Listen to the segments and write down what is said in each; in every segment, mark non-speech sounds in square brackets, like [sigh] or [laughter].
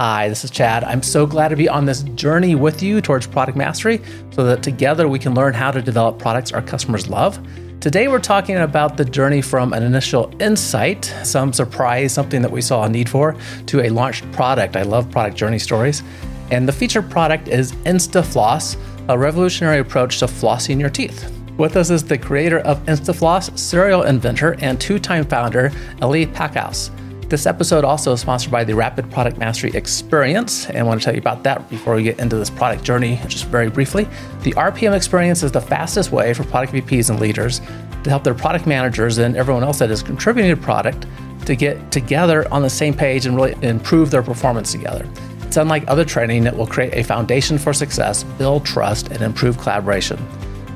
Hi, this is Chad. I'm so glad to be on this journey with you towards product mastery so that together we can learn how to develop products our customers love. Today, we're talking about the journey from an initial insight, some surprise, something that we saw a need for, to a launched product. I love product journey stories. And the featured product is InstaFloss, a revolutionary approach to flossing your teeth. With us is the creator of InstaFloss, serial inventor, and two time founder, Eli Packouz. This episode also is sponsored by the Rapid Product Mastery Experience, and I want to tell you about that before we get into this product journey, just very briefly. The RPM Experience is the fastest way for product VPs and leaders to help their product managers and everyone else that is contributing to product to get together on the same page and really improve their performance together. It's unlike other training that will create a foundation for success, build trust, and improve collaboration.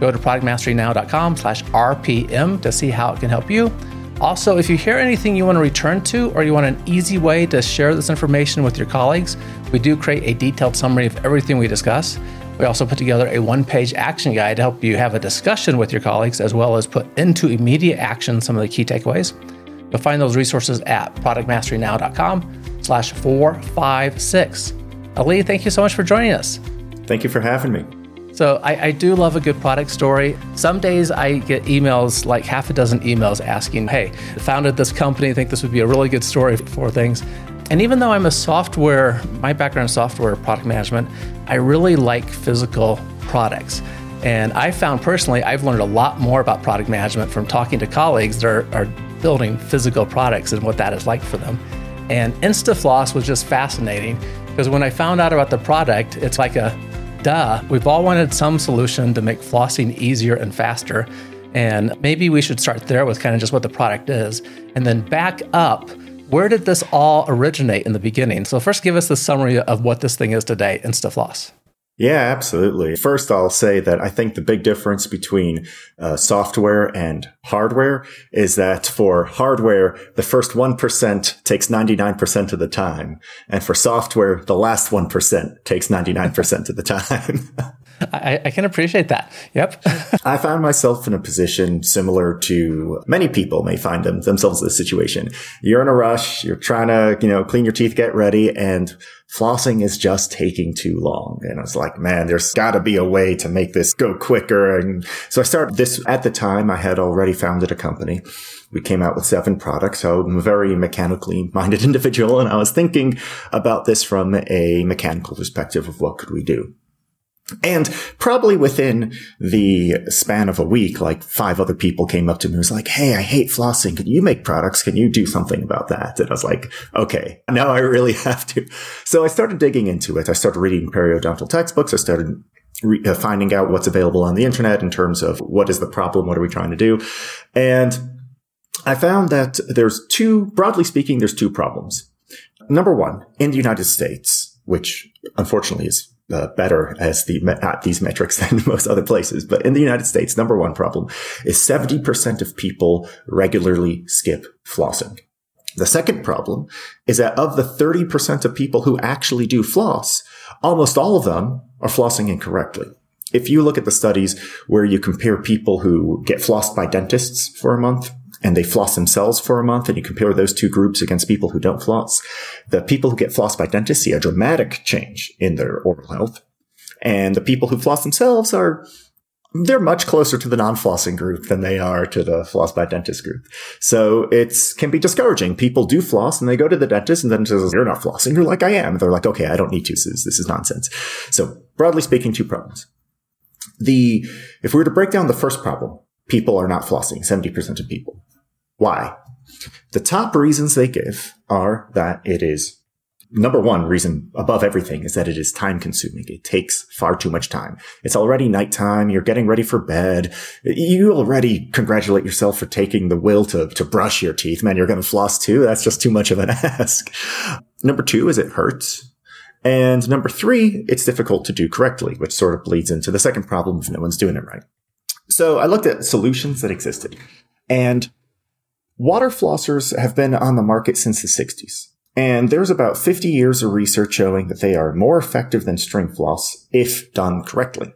Go to productmasterynow.com slash RPM to see how it can help you. Also, if you hear anything you want to return to or you want an easy way to share this information with your colleagues, we do create a detailed summary of everything we discuss. We also put together a one page action guide to help you have a discussion with your colleagues as well as put into immediate action some of the key takeaways. You'll find those resources at productmasterynow.com slash 456. Ali, thank you so much for joining us. Thank you for having me. So I, I, do love a good product story. Some days I get emails, like half a dozen emails asking, hey, founded this company, think this would be a really good story for things. And even though I'm a software, my background is software product management, I really like physical products. And I found personally, I've learned a lot more about product management from talking to colleagues that are, are building physical products and what that is like for them. And InstaFloss was just fascinating because when I found out about the product, it's like a duh, we've all wanted some solution to make flossing easier and faster. And maybe we should start there with kind of just what the product is and then back up. Where did this all originate in the beginning? So, first, give us the summary of what this thing is today, InstaFloss. Yeah, absolutely. First, I'll say that I think the big difference between uh, software and hardware is that for hardware, the first 1% takes 99% of the time. And for software, the last 1% takes 99% of the time. [laughs] I, I, can appreciate that. Yep. [laughs] I found myself in a position similar to many people may find them, themselves in this situation. You're in a rush. You're trying to, you know, clean your teeth, get ready, and flossing is just taking too long. And I was like, man, there's got to be a way to make this go quicker. And so I started this at the time. I had already founded a company. We came out with seven products. So I'm a very mechanically minded [laughs] individual. And I was thinking about this from a mechanical perspective of what could we do? And probably within the span of a week, like five other people came up to me and was like, Hey, I hate flossing. Can you make products? Can you do something about that? And I was like, okay, now I really [laughs] have to. So I started digging into it. I started reading periodontal textbooks. I started re- uh, finding out what's available on the internet in terms of what is the problem? What are we trying to do? And I found that there's two, broadly speaking, there's two problems. Number one, in the United States, which unfortunately is uh, better as the at these metrics [laughs] than most other places. But in the United States, number one problem is 70% of people regularly skip flossing. The second problem is that of the 30% of people who actually do floss, almost all of them are flossing incorrectly. If you look at the studies where you compare people who get flossed by dentists for a month and they floss themselves for a month and you compare those two groups against people who don't floss, the people who get flossed by dentists see a dramatic change in their oral health. And the people who floss themselves are, they're much closer to the non-flossing group than they are to the floss by dentist group. So it's can be discouraging. People do floss and they go to the dentist and then says, you're not flossing. You're like, I am. They're like, okay, I don't need to. This, this is nonsense. So broadly speaking, two problems. The, if we were to break down the first problem, people are not flossing, 70% of people. Why? The top reasons they give are that it is number one reason above everything is that it is time consuming. It takes far too much time. It's already nighttime. You're getting ready for bed. You already congratulate yourself for taking the will to, to brush your teeth. Man, you're going to floss too. That's just too much of an [laughs] ask. Number two is it hurts. And number three, it's difficult to do correctly, which sort of bleeds into the second problem if no one's doing it right. So I looked at solutions that existed and Water flossers have been on the market since the 60s. And there's about 50 years of research showing that they are more effective than string floss if done correctly.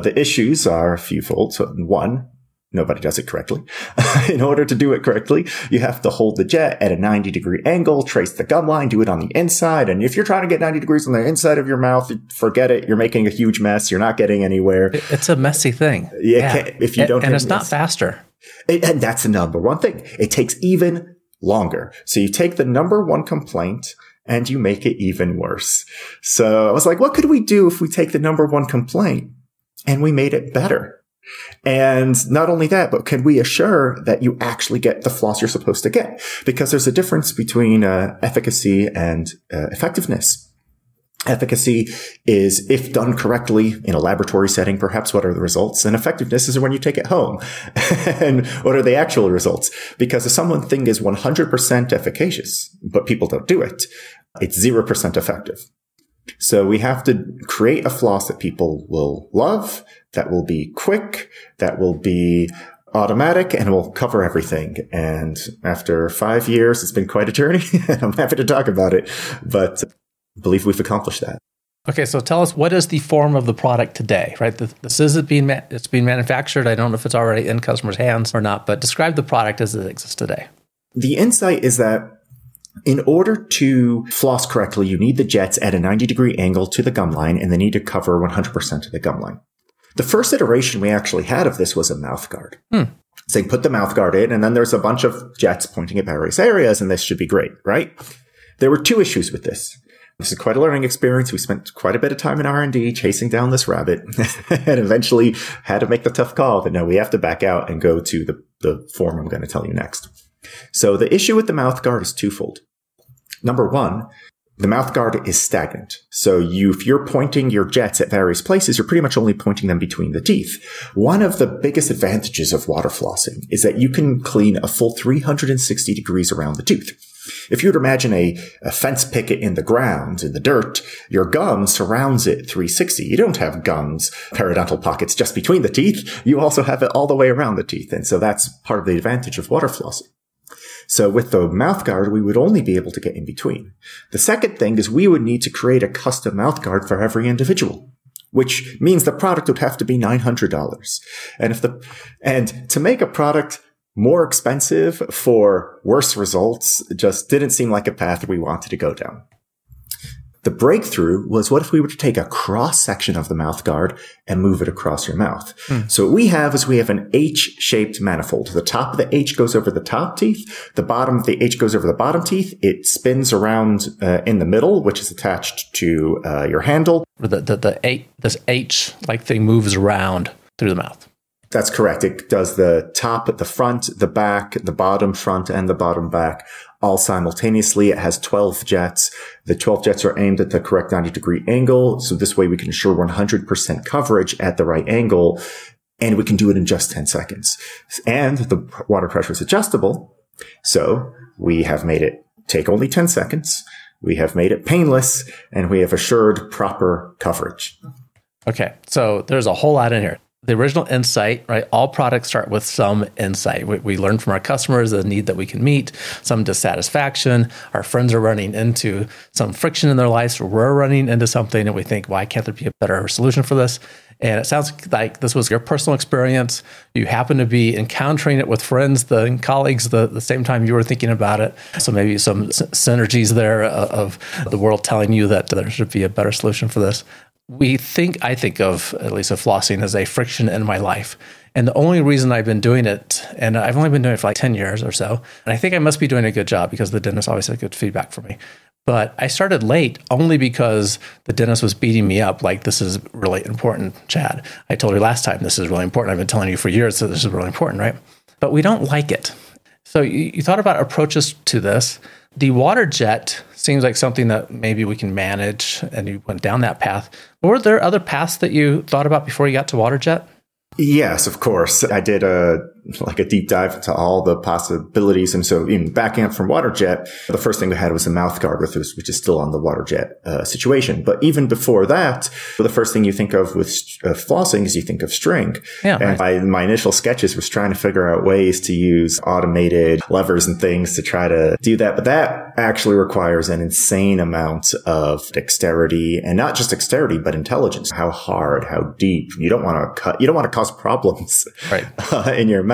The issues are a fewfold. So one, nobody does it correctly. [laughs] in order to do it correctly, you have to hold the jet at a 90 degree angle, trace the gum line, do it on the inside. And if you're trying to get 90 degrees on the inside of your mouth, forget it. You're making a huge mess. You're not getting anywhere. It's a messy thing. Yeah. If you don't, and it's not faster. It, and that's the number one thing. It takes even longer. So you take the number one complaint and you make it even worse. So I was like, what could we do if we take the number one complaint and we made it better? And not only that, but can we assure that you actually get the floss you're supposed to get? Because there's a difference between uh, efficacy and uh, effectiveness. Efficacy is if done correctly in a laboratory setting, perhaps what are the results? And effectiveness is when you take it home. [laughs] and what are the actual results? Because if someone thing is 100% efficacious, but people don't do it, it's 0% effective. So we have to create a floss that people will love, that will be quick, that will be automatic and will cover everything. And after five years, it's been quite a journey [laughs] and I'm happy to talk about it, but believe we've accomplished that. Okay, so tell us what is the form of the product today, right? This is it being ma- it's being manufactured. I don't know if it's already in customers' hands or not, but describe the product as it exists today. The insight is that in order to floss correctly, you need the jets at a 90 degree angle to the gum line and they need to cover 100% of the gum line. The first iteration we actually had of this was a mouth guard. Hmm. So you put the mouth guard in and then there's a bunch of jets pointing at various areas and this should be great, right? There were two issues with this. This is quite a learning experience. We spent quite a bit of time in R&D chasing down this rabbit [laughs] and eventually had to make the tough call that no, we have to back out and go to the, the form I'm going to tell you next. So the issue with the mouth guard is twofold. Number one, the mouth guard is stagnant. So you, if you're pointing your jets at various places, you're pretty much only pointing them between the teeth. One of the biggest advantages of water flossing is that you can clean a full 360 degrees around the tooth. If you would imagine a, a, fence picket in the ground, in the dirt, your gum surrounds it 360. You don't have gums, periodontal pockets just between the teeth. You also have it all the way around the teeth. And so that's part of the advantage of water flossing. So with the mouth guard, we would only be able to get in between. The second thing is we would need to create a custom mouth guard for every individual which means the product would have to be $900. And if the, and to make a product more expensive for worse results just didn't seem like a path we wanted to go down. The breakthrough was what if we were to take a cross section of the mouth guard and move it across your mouth? Mm. So what we have is we have an H shaped manifold. The top of the H goes over the top teeth. The bottom of the H goes over the bottom teeth. It spins around uh, in the middle, which is attached to uh, your handle. The, the, the H, this H like thing moves around through the mouth. That's correct. It does the top, the front, the back, the bottom front, and the bottom back all simultaneously. It has 12 jets. The 12 jets are aimed at the correct 90 degree angle. So this way we can ensure 100% coverage at the right angle. And we can do it in just 10 seconds. And the water pressure is adjustable. So we have made it take only 10 seconds. We have made it painless and we have assured proper coverage. Okay. So there's a whole lot in here the original insight, right? All products start with some insight. We, we, learn from our customers the need that we can meet, some dissatisfaction. Our friends are running into some friction in their lives. We're running into something and we think, why can't there be a better solution for this? And it sounds like this was your personal experience. You happen to be encountering it with friends, the colleagues, the, the same time you were thinking about it. So maybe some synergies there uh, of the world telling you that there should be a better solution for this we think I think of at least of flossing as a friction in my life. And the only reason I've been doing it, and I've only been doing it for like 10 years or so, and I think I must be doing a good job because the dentist always had good feedback for me. But I started late only because the dentist was beating me up like, this is really important, Chad. I told you last time, this is really important. I've been telling you for years that this is really important, right? But we don't like it. So you, you thought about approaches to this. The water jet seems like something that maybe we can manage, and you went down that path. Were there other paths that you thought about before you got to water jet? Yes, of course. I did a [laughs] like a deep dive into all the possibilities. And so in backing up from WaterJet, the first thing we had was a mouth guard, which is, which is still on the WaterJet uh, situation. But even before that, the first thing you think of with uh, flossing is you think of string. Yeah, and right. my, my initial sketches was trying to figure out ways to use automated levers and things to try to do that. But that actually requires an insane amount of dexterity and not just dexterity, but intelligence. How hard, how deep. You don't want to cut, you don't want to cause problems Right. uh, [laughs] in your mouth.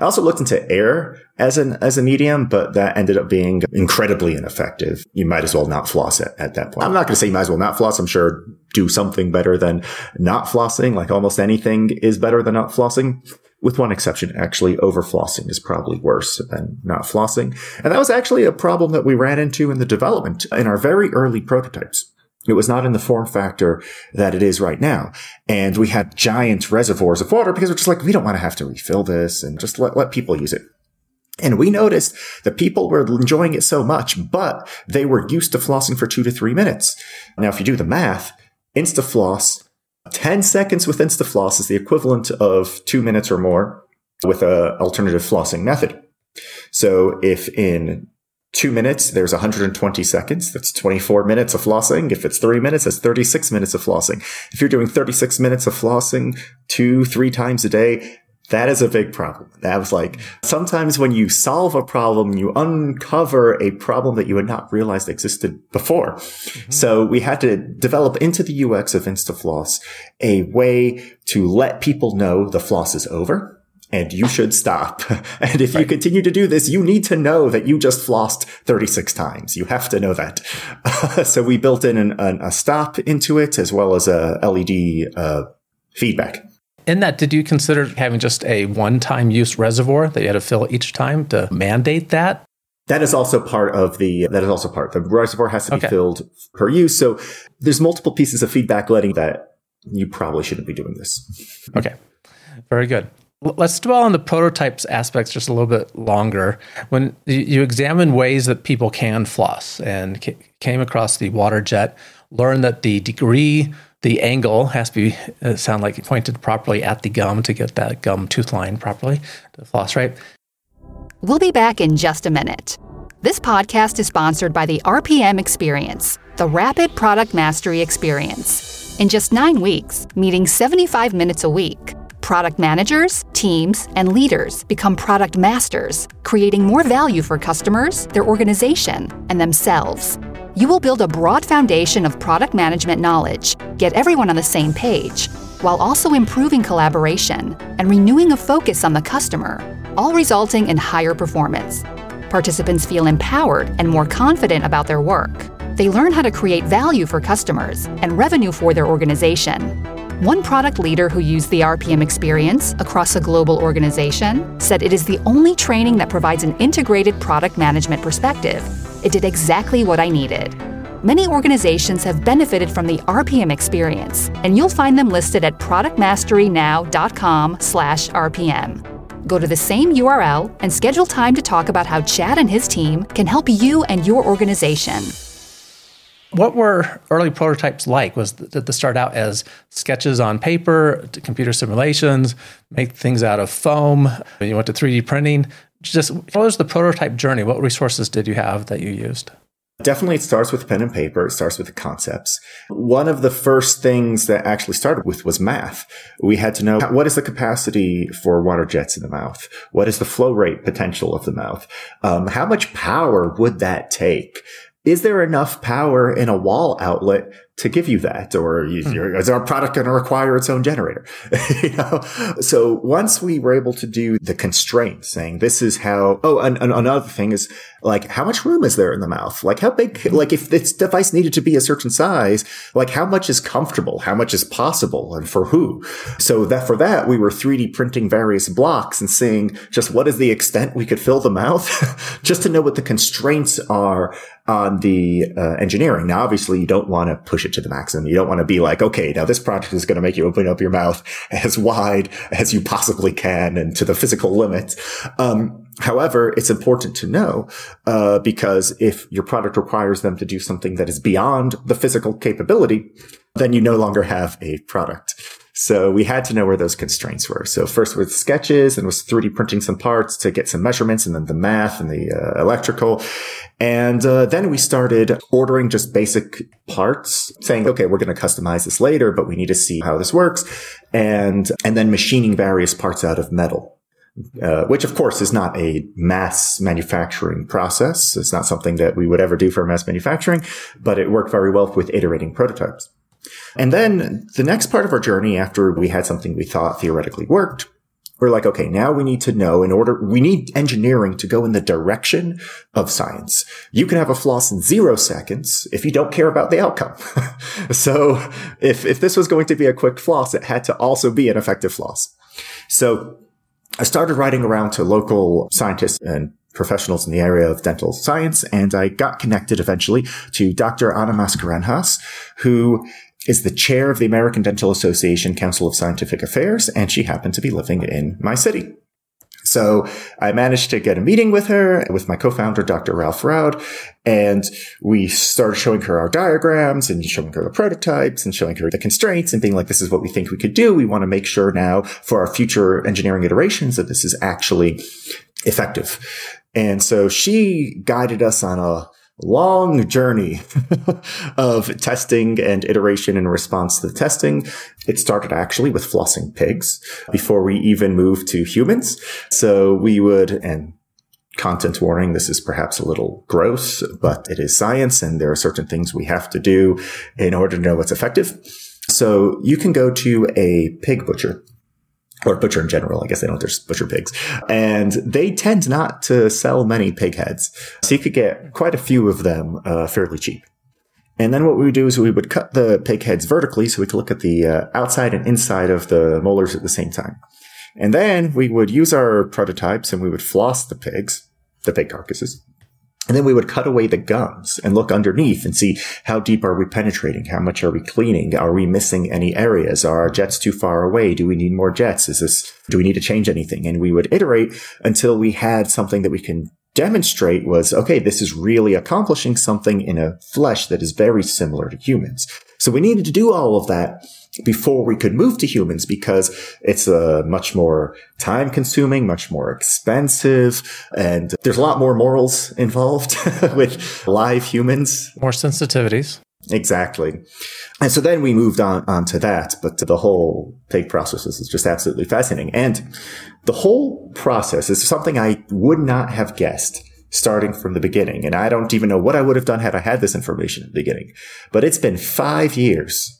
I also looked into air as an as a medium, but that ended up being incredibly ineffective. You might as well not floss at, at that point. I'm not going to say you might as well not floss. I'm sure do something better than not flossing. Like almost anything is better than not flossing. With one exception, actually, over flossing is probably worse than not flossing. And that was actually a problem that we ran into in the development in our very early prototypes. It was not in the form factor that it is right now. And we had giant reservoirs of water because we're just like, we don't want to have to refill this and just let, let people use it. And we noticed that people were enjoying it so much, but they were used to flossing for two to three minutes. Now, if you do the math, InstaFloss, 10 seconds with InstaFloss is the equivalent of two minutes or more with a alternative flossing method. So if in two minutes, there's 120 seconds. That's 24 minutes of flossing. If it's three minutes, that's 36 minutes of flossing. If you're doing 36 minutes of flossing two, three times a day, that is a big problem. That was like sometimes when you solve a problem, you uncover a problem that you had not realized existed before. Mm-hmm. So we had to develop into the UX of InstaFloss a way to let people know the floss is over and you should stop. [laughs] And if right. you continue to do this, you need to know that you just flossed 36 times. You have to know that. [laughs] so we built in an, an, a stop into it as well as a LED uh, feedback. In that, did you consider having just a one time use reservoir that you had to fill each time to mandate that? That is also part of the, that is also part. The reservoir has to be okay. filled per use. So there's multiple pieces of feedback letting that you probably shouldn't be doing this. Okay. Very good. Let's dwell on the prototypes aspects just a little bit longer. When you examine ways that people can floss and came across the water jet, learned that the degree, the angle has to be uh, sound like pointed properly at the gum to get that gum tooth line properly to floss right. We'll be back in just a minute. This podcast is sponsored by the RPM Experience, the Rapid Product Mastery Experience. In just nine weeks, meeting 75 minutes a week, Product managers, teams, and leaders become product masters, creating more value for customers, their organization, and themselves. You will build a broad foundation of product management knowledge, get everyone on the same page, while also improving collaboration and renewing a focus on the customer, all resulting in higher performance. Participants feel empowered and more confident about their work. They learn how to create value for customers and revenue for their organization. One product leader who used the RPM experience across a global organization said it is the only training that provides an integrated product management perspective. It did exactly what I needed. Many organizations have benefited from the RPM experience, and you'll find them listed at productmasterynow.com/rpm. Go to the same URL and schedule time to talk about how Chad and his team can help you and your organization. What were early prototypes like? Was did they start out as sketches on paper, computer simulations, make things out of foam? You went to 3D printing. Just what was the prototype journey? What resources did you have that you used? Definitely, it starts with pen and paper. It starts with the concepts. One of the first things that actually started with was math. We had to know what is the capacity for water jets in the mouth? What is the flow rate potential of the mouth? Um, how much power would that take? Is there enough power in a wall outlet to give you that? Or mm. is our product going to require its own generator? [laughs] you know? So once we were able to do the constraint saying this is how, oh, and, and, another thing is like, how much room is there in the mouth? Like how big, like if this device needed to be a certain size, like how much is comfortable? How much is possible and for who? So that for that, we were 3D printing various blocks and seeing just what is the extent we could fill the mouth [laughs] just to know what the constraints are on the uh, engineering. Now, obviously you don't want to push it to the maximum. You don't want to be like, okay, now this project is going to make you open up your mouth [laughs] as wide as you possibly can and to the physical limit. Um, However, it's important to know uh, because if your product requires them to do something that is beyond the physical capability, then you no longer have a product. So we had to know where those constraints were. So first with sketches and was 3D printing some parts to get some measurements and then the math and the uh, electrical. And uh, then we started ordering just basic parts saying, okay, we're going to customize this later, but we need to see how this works. And, and then machining various parts out of metal. Uh, which of course is not a mass manufacturing process. It's not something that we would ever do for mass manufacturing, but it worked very well with iterating prototypes. And then the next part of our journey after we had something we thought theoretically worked, we're like, okay, now we need to know in order, we need engineering to go in the direction of science. You can have a floss in zero seconds if you don't care about the outcome. [laughs] so if, if this was going to be a quick floss, it had to also be an effective floss. So I started writing around to local scientists and professionals in the area of dental science, and I got connected eventually to Dr. Ana Mascarenhas, who is the chair of the American Dental Association Council of Scientific Affairs, and she happened to be living in my city. So I managed to get a meeting with her, with my co-founder, Dr. Ralph Roud, and we started showing her our diagrams and showing her the prototypes and showing her the constraints and being like, this is what we think we could do. We want to make sure now for our future engineering iterations that this is actually effective. And so she guided us on a long journey [laughs] of testing and iteration in response to the testing. It started actually with flossing pigs before we even moved to humans. So we would, and content warning, this is perhaps a little gross, but it is science and there are certain things we have to do in order to know what's effective. So you can go to a pig butcher or butcher in general. I guess they don't just butcher pigs. And they tend not to sell many pig heads. So you could get quite a few of them uh, fairly cheap. And then what we would do is we would cut the pig heads vertically so we could look at the uh, outside and inside of the molars at the same time. And then we would use our prototypes and we would floss the pigs, the pig carcasses. And then we would cut away the gums and look underneath and see how deep are we penetrating? How much are we cleaning? Are we missing any areas? Are our jets too far away? Do we need more jets? Is this, do we need to change anything? And we would iterate until we had something that we can demonstrate was, okay, this is really accomplishing something in a flesh that is very similar to humans. So we needed to do all of that before we could move to humans because it's a much more time consuming, much more expensive, and there's a lot more morals [laughs] involved [laughs] with live humans. More sensitivities. Exactly. And so then we moved on, on to that, but the whole pig process is just absolutely fascinating. And the whole process is something I would not have guessed starting from the beginning. And I don't even know what I would have done had I had this information at the beginning, but it's been five years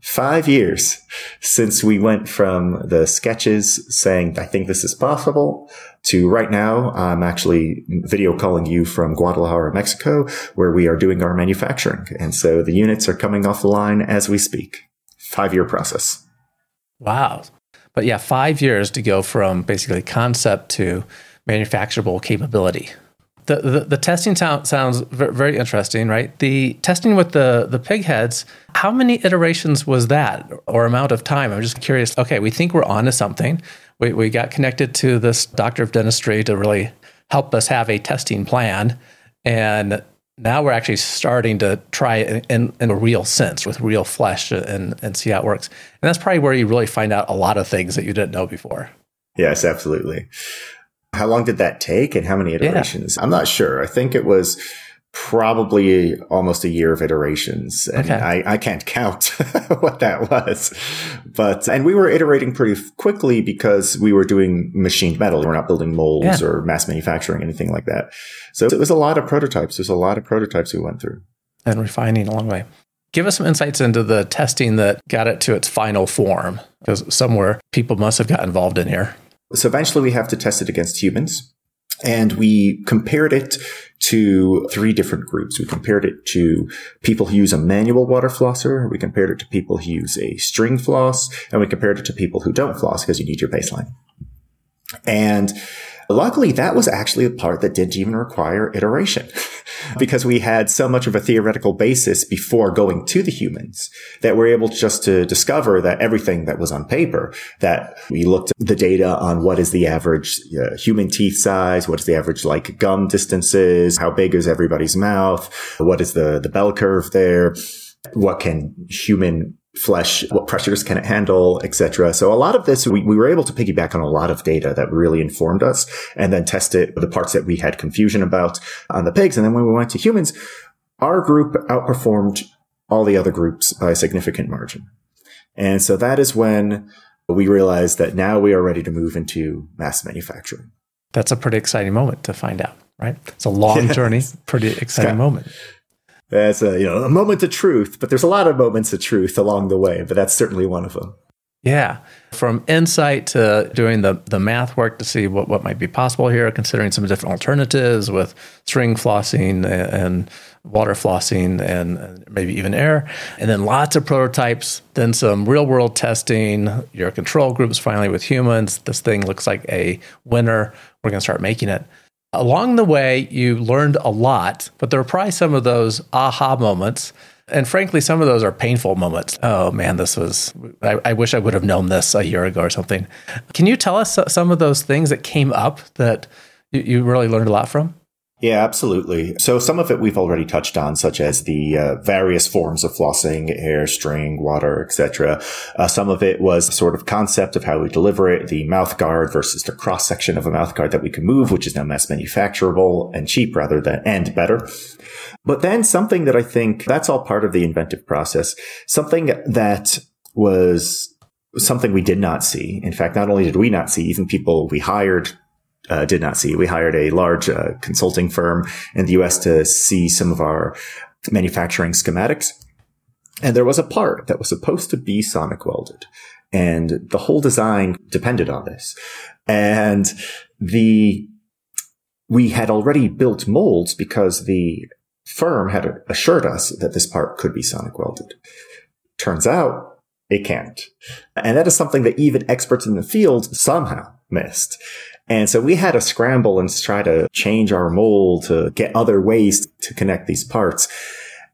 five years since we went from the sketches saying, I think this is possible to right now, I'm actually video calling you from Guadalajara, Mexico, where we are doing our manufacturing. And so the units are coming off the line as we speak. Five year process. Wow. But yeah, five years to go from basically concept to manufacturable capability the, the, the testing sounds very interesting, right? The testing with the, the pig heads, how many iterations was that or amount of time? I'm just curious. Okay, we think we're onto something. We, we got connected to this doctor of dentistry to really help us have a testing plan. And now we're actually starting to try it in, in a real sense with real flesh and, and see how it works. And that's probably where you really find out a lot of things that you didn't know before. Yes, absolutely. How long did that take and how many iterations? Yeah. I'm not sure. I think it was probably almost a year of iterations. And okay. I, I can't count [laughs] what that was. But, and we were iterating pretty quickly because we were doing machined metal. We're not building molds yeah. or mass manufacturing, anything like that. So it was a lot of prototypes. There's a lot of prototypes we went through. And refining along the way. Give us some insights into the testing that got it to its final form, because somewhere people must have got involved in here. So eventually we have to test it against humans. And we compared it to three different groups. We compared it to people who use a manual water flosser. We compared it to people who use a string floss. And we compared it to people who don't floss because you need your baseline. And luckily that was actually a part that didn't even require iteration. [laughs] because we had so much of a theoretical basis before going to the humans that we're able just to discover that everything that was on paper, that we looked at the data on what is the average uh, human teeth size, what is the average like gum distances, how big is everybody's mouth, what is the, the bell curve there, what can human flesh, what pressures can it handle, etc. So a lot of this, we, we were able to piggyback on a lot of data that really informed us and then test it the parts that we had confusion about on the pigs. And then when we went to humans, our group outperformed all the other groups by a significant margin. And so that is when we realized that now we are ready to move into mass manufacturing. That's a pretty exciting moment to find out, right? It's a long [laughs] yes. journey, pretty exciting moment. That's a you know a moment of truth, but there's a lot of moments of truth along the way, but that's certainly one of them. Yeah. From insight to doing the, the math work to see what, what might be possible here, considering some different alternatives with string flossing and water flossing and maybe even air. And then lots of prototypes, then some real world testing, your control groups finally with humans. This thing looks like a winner. We're going to start making it. Along the way, you learned a lot, but there are probably some of those aha moments. And frankly, some of those are painful moments. Oh man, this was, I, I, wish I would have known this a year ago or something. Can you tell us some of those things that came up that you, you really learned a lot from? Yeah, absolutely. So some of it we've already touched on, such as the uh, various forms of flossing, air, string, water, etc. Uh, some of it was sort of concept of how we deliver it, the mouth guard versus the cross section of a mouth guard that we can move, which is now mass manufacturable and cheap rather than and better. But then something that I think that's all part of the inventive process. Something that was something we did not see. In fact, not only did we not see, even people we hired uh, did not see. We hired a large uh, consulting firm in the US to see some of our manufacturing schematics. And there was a part that was supposed to be sonic welded. And the whole design depended on this. And the, we had already built molds because the firm had assured us that this part could be sonic welded. Turns out it can't. And that is something that even experts in the field somehow missed. And so we had to scramble and try to change our mold to get other ways to connect these parts.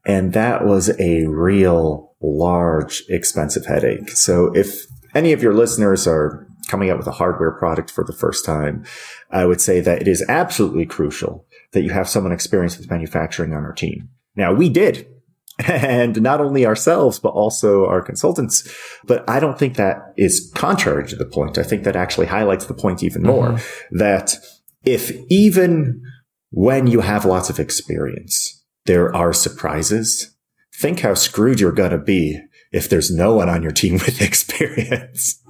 And that was a real large, expensive headache. So if any of your listeners are coming out with a hardware product for the first time, I would say that it is absolutely crucial that you have someone experienced with manufacturing on our team. Now we did [laughs] and not only ourselves, but also our consultants. But I don't think that is contrary to the point. I think that actually highlights the point even more mm-hmm. that if even when you have lots of experience, there are surprises, think how screwed you're going to be if there's no one on your team [laughs] with experience.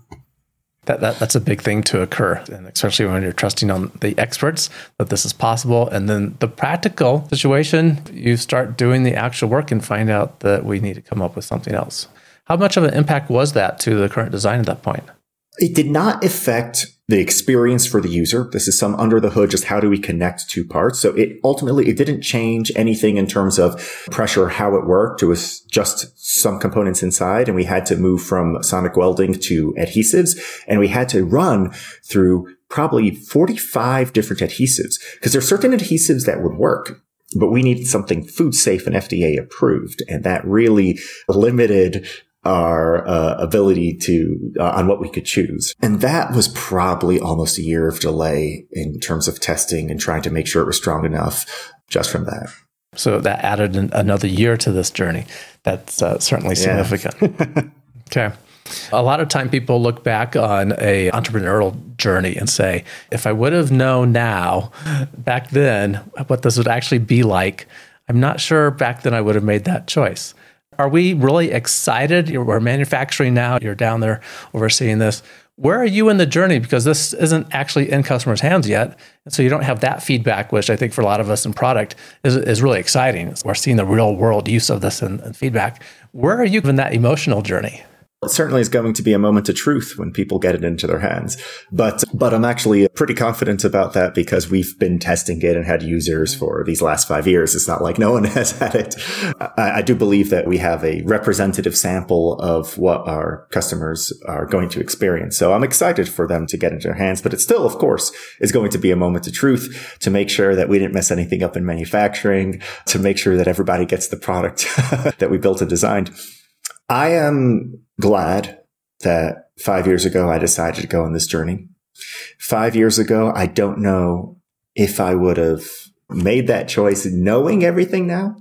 That, that that's a big thing to occur, and especially when you're trusting on the experts that this is possible. And then the practical situation, you start doing the actual work and find out that we need to come up with something else. How much of an impact was that to the current design at that point? It did not affect the experience for the user. This is some under the hood, just how do we connect two parts? So it ultimately, it didn't change anything in terms of pressure, how it worked. It was just some components inside and we had to move from sonic welding to adhesives and we had to run through probably 45 different adhesives because there are certain adhesives that would work but we needed something food safe and FDA approved. And that really limited our uh, ability to uh, on what we could choose. And that was probably almost a year of delay in terms of testing and trying to make sure it was strong enough just from that. So that added an, another year to this journey. That's uh, certainly significant. Yeah. [laughs] okay. A lot of time people look back on a entrepreneurial journey and say if i would have known now back then what this would actually be like i'm not sure back then i would have made that choice are we really excited? We're manufacturing now. You're down there overseeing this. Where are you in the journey? Because this isn't actually in customers' hands yet. And so you don't have that feedback, which I think for a lot of us in product is, is really exciting. We're seeing the real world use of this and, and feedback. Where are you in that emotional journey? It certainly is going to be a moment of truth when people get it into their hands. But, but I'm actually pretty confident about that because we've been testing it and had users for these last five years. It's not like no one [laughs] has had it. I, I do believe that we have a representative sample of what our customers are going to experience. So I'm excited for them to get into their hands, but it still, of course, is going to be a moment of truth to make sure that we didn't mess anything up in manufacturing, to make sure that everybody gets the product [laughs] that we built and designed. I am glad that five years ago I decided to go on this journey. Five years ago, I don't know if I would have made that choice knowing everything now.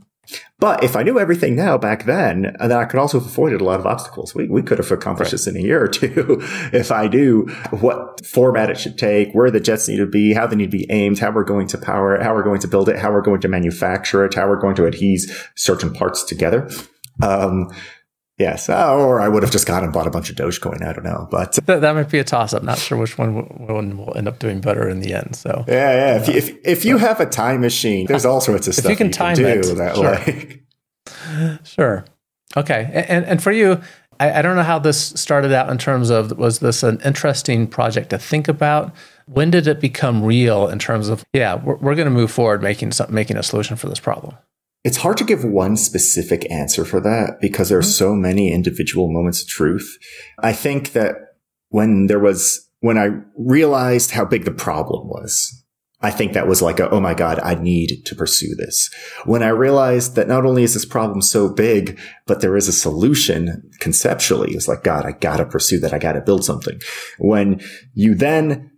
But if I knew everything now back then, then I could also have avoided a lot of obstacles. We, we could have accomplished right. this in a year or two [laughs] if I knew what format it should take, where the jets need to be, how they need to be aimed, how we're going to power it, how we're going to build it, how we're going to manufacture it, how we're going to adhere certain parts together. Um, Yes, uh, or I would have just gone and bought a bunch of Dogecoin. I don't know, but that, that might be a toss up. Not sure which one, one will end up doing better in the end. So yeah, yeah. If, if, if you have a time machine, there's all sorts of if stuff you can, you time can do it, that sure. like. [laughs] sure. Okay, and and for you, I, I don't know how this started out in terms of was this an interesting project to think about? When did it become real in terms of yeah, we're, we're going to move forward making some, making a solution for this problem? It's hard to give one specific answer for that because there are mm-hmm. so many individual moments of truth. I think that when there was, when I realized how big the problem was, I think that was like a, oh my God, I need to pursue this. When I realized that not only is this problem so big, but there is a solution conceptually, it's like, God, I gotta pursue that. I gotta build something. When you then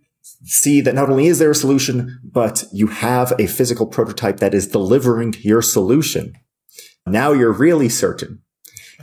see that not only is there a solution, but you have a physical prototype that is delivering your solution. Now you're really certain.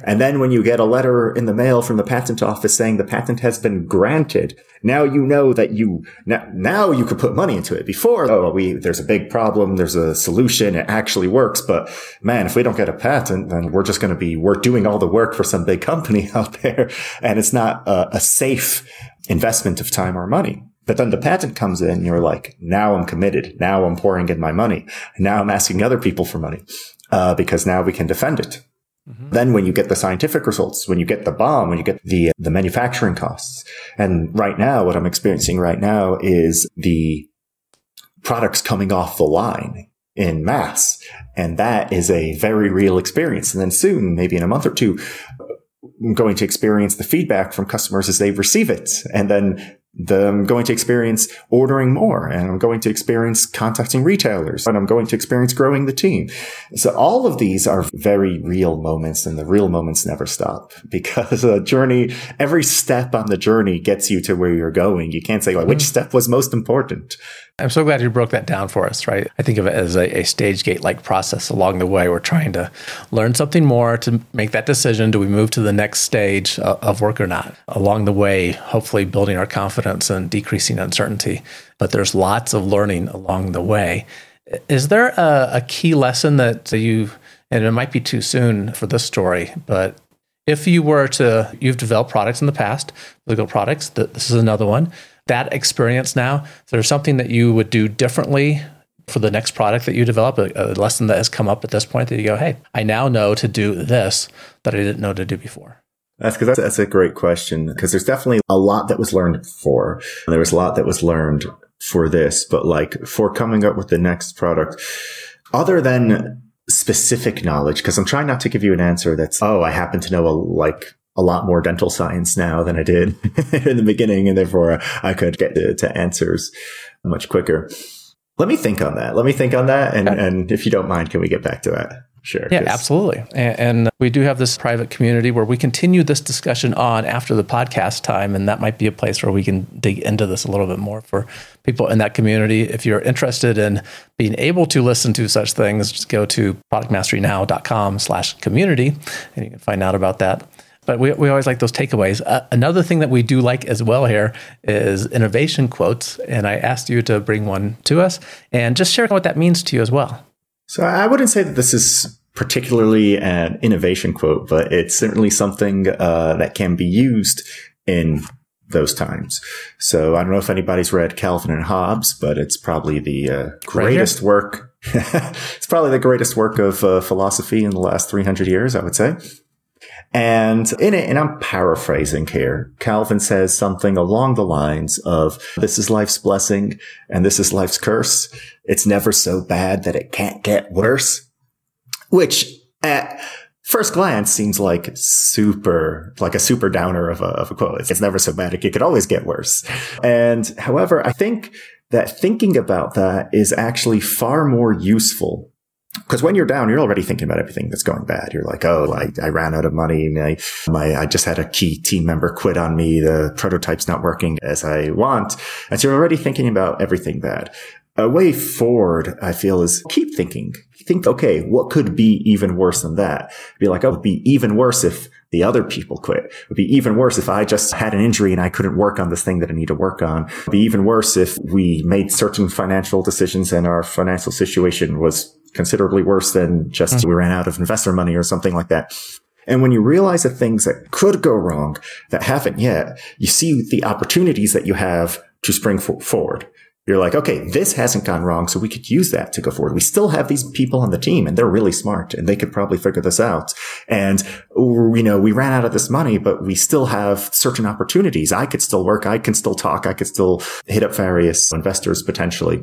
And then when you get a letter in the mail from the patent office saying the patent has been granted, now you know that you, now, now you could put money into it. Before, oh, we, there's a big problem. There's a solution. It actually works. But man, if we don't get a patent, then we're just going to be, we're doing all the work for some big company [laughs] out there. And it's not a, a safe investment of time or money. But then the patent comes in, you're like, now I'm committed. Now I'm pouring in my money. Now I'm asking other people for money, uh, because now we can defend it. Mm-hmm. Then when you get the scientific results, when you get the BOM, when you get the, the manufacturing costs. And right now, what I'm experiencing right now is the products coming off the line in mass. And that is a very real experience. And then soon, maybe in a month or two, I'm going to experience the feedback from customers as they receive it. And then the, I'm going to experience ordering more and I'm going to experience contacting retailers and I'm going to experience growing the team. So all of these are very real moments and the real moments never stop [laughs] because a journey, every step on the journey gets you to where you're going. You can't say like, which mm-hmm. step was most important. I'm so glad you broke that down for us, right? I think of it as a, a stage gate like process along the way. We're trying to learn something more to make that decision. Do we move to the next stage of work or not? Along the way, hopefully building our confidence and decreasing uncertainty. But there's lots of learning along the way. Is there a, a key lesson that you, and it might be too soon for this story, but if you were to, you've developed products in the past, legal products, this is another one that experience now, there's something that you would do differently for the next product that you develop, a, a, lesson that has come up at this point that you go, hey, I now know to do this that I didn't know to do before? That's because that's, a great question because there's definitely a lot that was learned for. There was a lot that was learned for this, but like for coming up with the next product, other than specific knowledge, because I'm trying not to give you an answer that's, oh, I happen to know a, like a lot more dental science now than I did [laughs] in the beginning. And therefore I could get to, to, answers much quicker. Let me think on that. Let me think on that. And, okay. and if you don't mind, can we get back to that? Sure. Yeah, absolutely. And, and, we do have this private community where we continue this discussion on after the podcast time. And that might be a place where we can dig into this a little bit more for people in that community. If you're interested in being able to listen to such things, just go to productmasterynow.com slash community and you can find out about that but we, we always like those takeaways. Uh, another thing that we do like as well here is innovation quotes. And I asked you to bring one to us and just share what that means to you as well. So I wouldn't say that this is particularly an innovation quote, but it's certainly something uh, that can be used in those times. So I don't know if anybody's read Calvin and Hobbes, but it's probably the uh, greatest right work. [laughs] it's probably the greatest work of uh, philosophy in the last 300 years, I would say. And in it, and I'm paraphrasing here, Calvin says something along the lines of, this is life's blessing and this is life's curse. It's never so bad that it can't get worse, which at first glance seems like super, like a super downer of a, of a quote. It's never so bad. It could always get worse. And however, I think that thinking about that is actually far more useful because when you're down, you're already thinking about everything that's going bad. You're like, oh, I, I ran out of money. My, my, I just had a key team member quit on me. The prototype's not working as I want. And so you're already thinking about everything bad. a way forward, I feel, is keep thinking. Think, okay, what could be even worse than that? Be like, oh, it'd be even worse if the other people quit. It would be even worse if I just had an injury and I couldn't work on this thing that I need to work on. It would be even worse if we made certain financial decisions and our financial situation was considerably worse than just mm-hmm. we ran out of investor money or something like that. And when you realize the things that could go wrong that haven't yet, you see the opportunities that you have to spring forward. You're like, okay, this hasn't gone wrong. So we could use that to go forward. We still have these people on the team and they're really smart and they could probably figure this out. And, you know, we ran out of this money, but we still have certain opportunities. I could still work. I can still talk. I could still hit up various investors potentially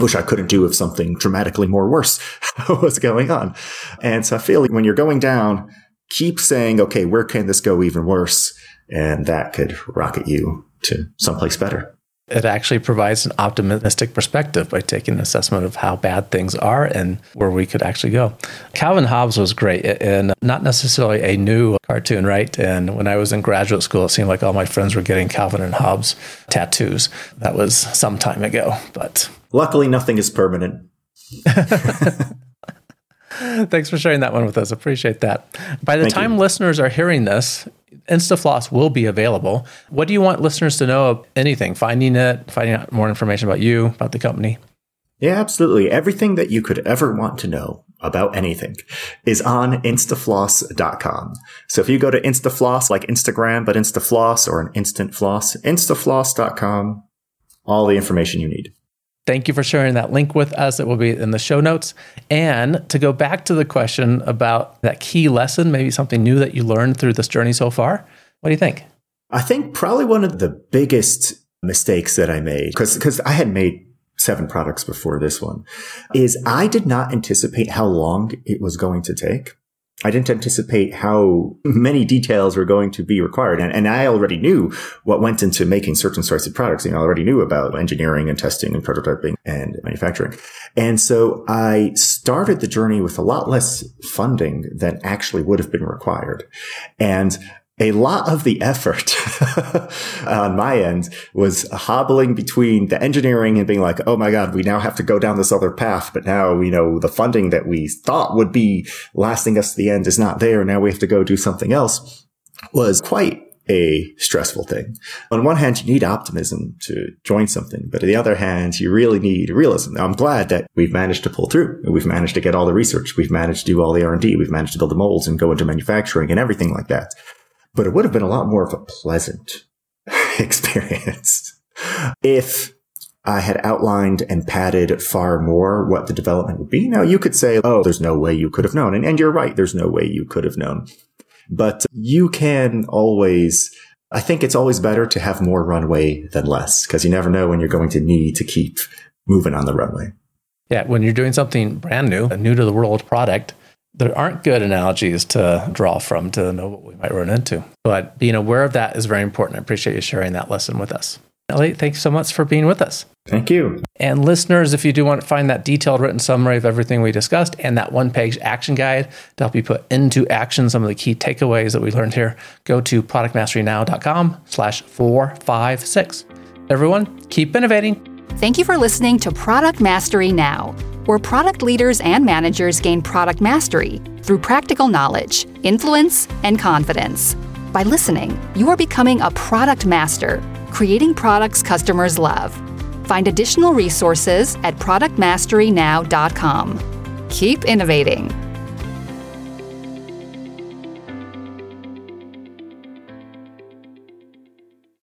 which I couldn't do if something dramatically more worse [laughs] was going on. And so I feel like when you're going down, keep saying, okay, where can this go even worse? And that could rocket you to someplace better. It actually provides an optimistic perspective by taking an assessment of how bad things are and where we could actually go. Calvin Hobbes was great and not necessarily a new cartoon, right? And when I was in graduate school, it seemed like all my friends were getting Calvin and Hobbes tattoos. That was some time ago, but luckily nothing is permanent. [laughs] [laughs] Thanks for sharing that one with us. Appreciate that. By the Thank time you. listeners are hearing this, InstaFloss will be available. What do you want listeners to know of anything? Finding it, finding out more information about you, about the company? Yeah, absolutely. Everything that you could ever want to know about anything is on instafloss.com. So if you go to Instafloss, like Instagram, but Instafloss or an instant floss, instafloss.com, all the information you need. Thank you for sharing that link with us. It will be in the show notes. And to go back to the question about that key lesson, maybe something new that you learned through this journey so far, what do you think? I think probably one of the biggest mistakes that I made, because I had made seven products before this one, is I did not anticipate how long it was going to take. I didn't anticipate how many details were going to be required. And, and I already knew what went into making certain sorts of products. You know, I already knew about engineering and testing and prototyping and manufacturing. And so I started the journey with a lot less funding than actually would have been required. And a lot of the effort [laughs] on my end was hobbling between the engineering and being like, Oh my God, we now have to go down this other path. But now, you know, the funding that we thought would be lasting us to the end is not there. Now we have to go do something else was quite a stressful thing. On one hand, you need optimism to join something, but on the other hand, you really need realism. Now, I'm glad that we've managed to pull through. We've managed to get all the research. We've managed to do all the R&D. We've managed to build the molds and go into manufacturing and everything like that but it would have been a lot more of a pleasant [laughs] experience if I had outlined and padded far more what the development would be. Now you could say, Oh, there's no way you could have known. And, and you're right. There's no way you could have known, but you can always I think it's always better to have more runway than less because you never know when you're going to need to keep moving on the runway. Yeah, when you're doing something brand new, a new to the world product, there aren't good analogies to draw from to know what we might run into. But being aware of that is very important. I appreciate you sharing that lesson with us. Elliot, thanks so much for being with us. Thank you. And listeners, if you do want to find that detailed written summary of everything we discussed and that one page action guide to help you put into action some of the key takeaways that we learned here, go to productmasterynow.com slash 456. Everyone, keep innovating. Thank you for listening to Product Mastery Now where product leaders and managers gain product mastery through practical knowledge, influence, and confidence. By listening, you are becoming a product master, creating products customers love. Find additional resources at productmasterynow.com. Keep innovating.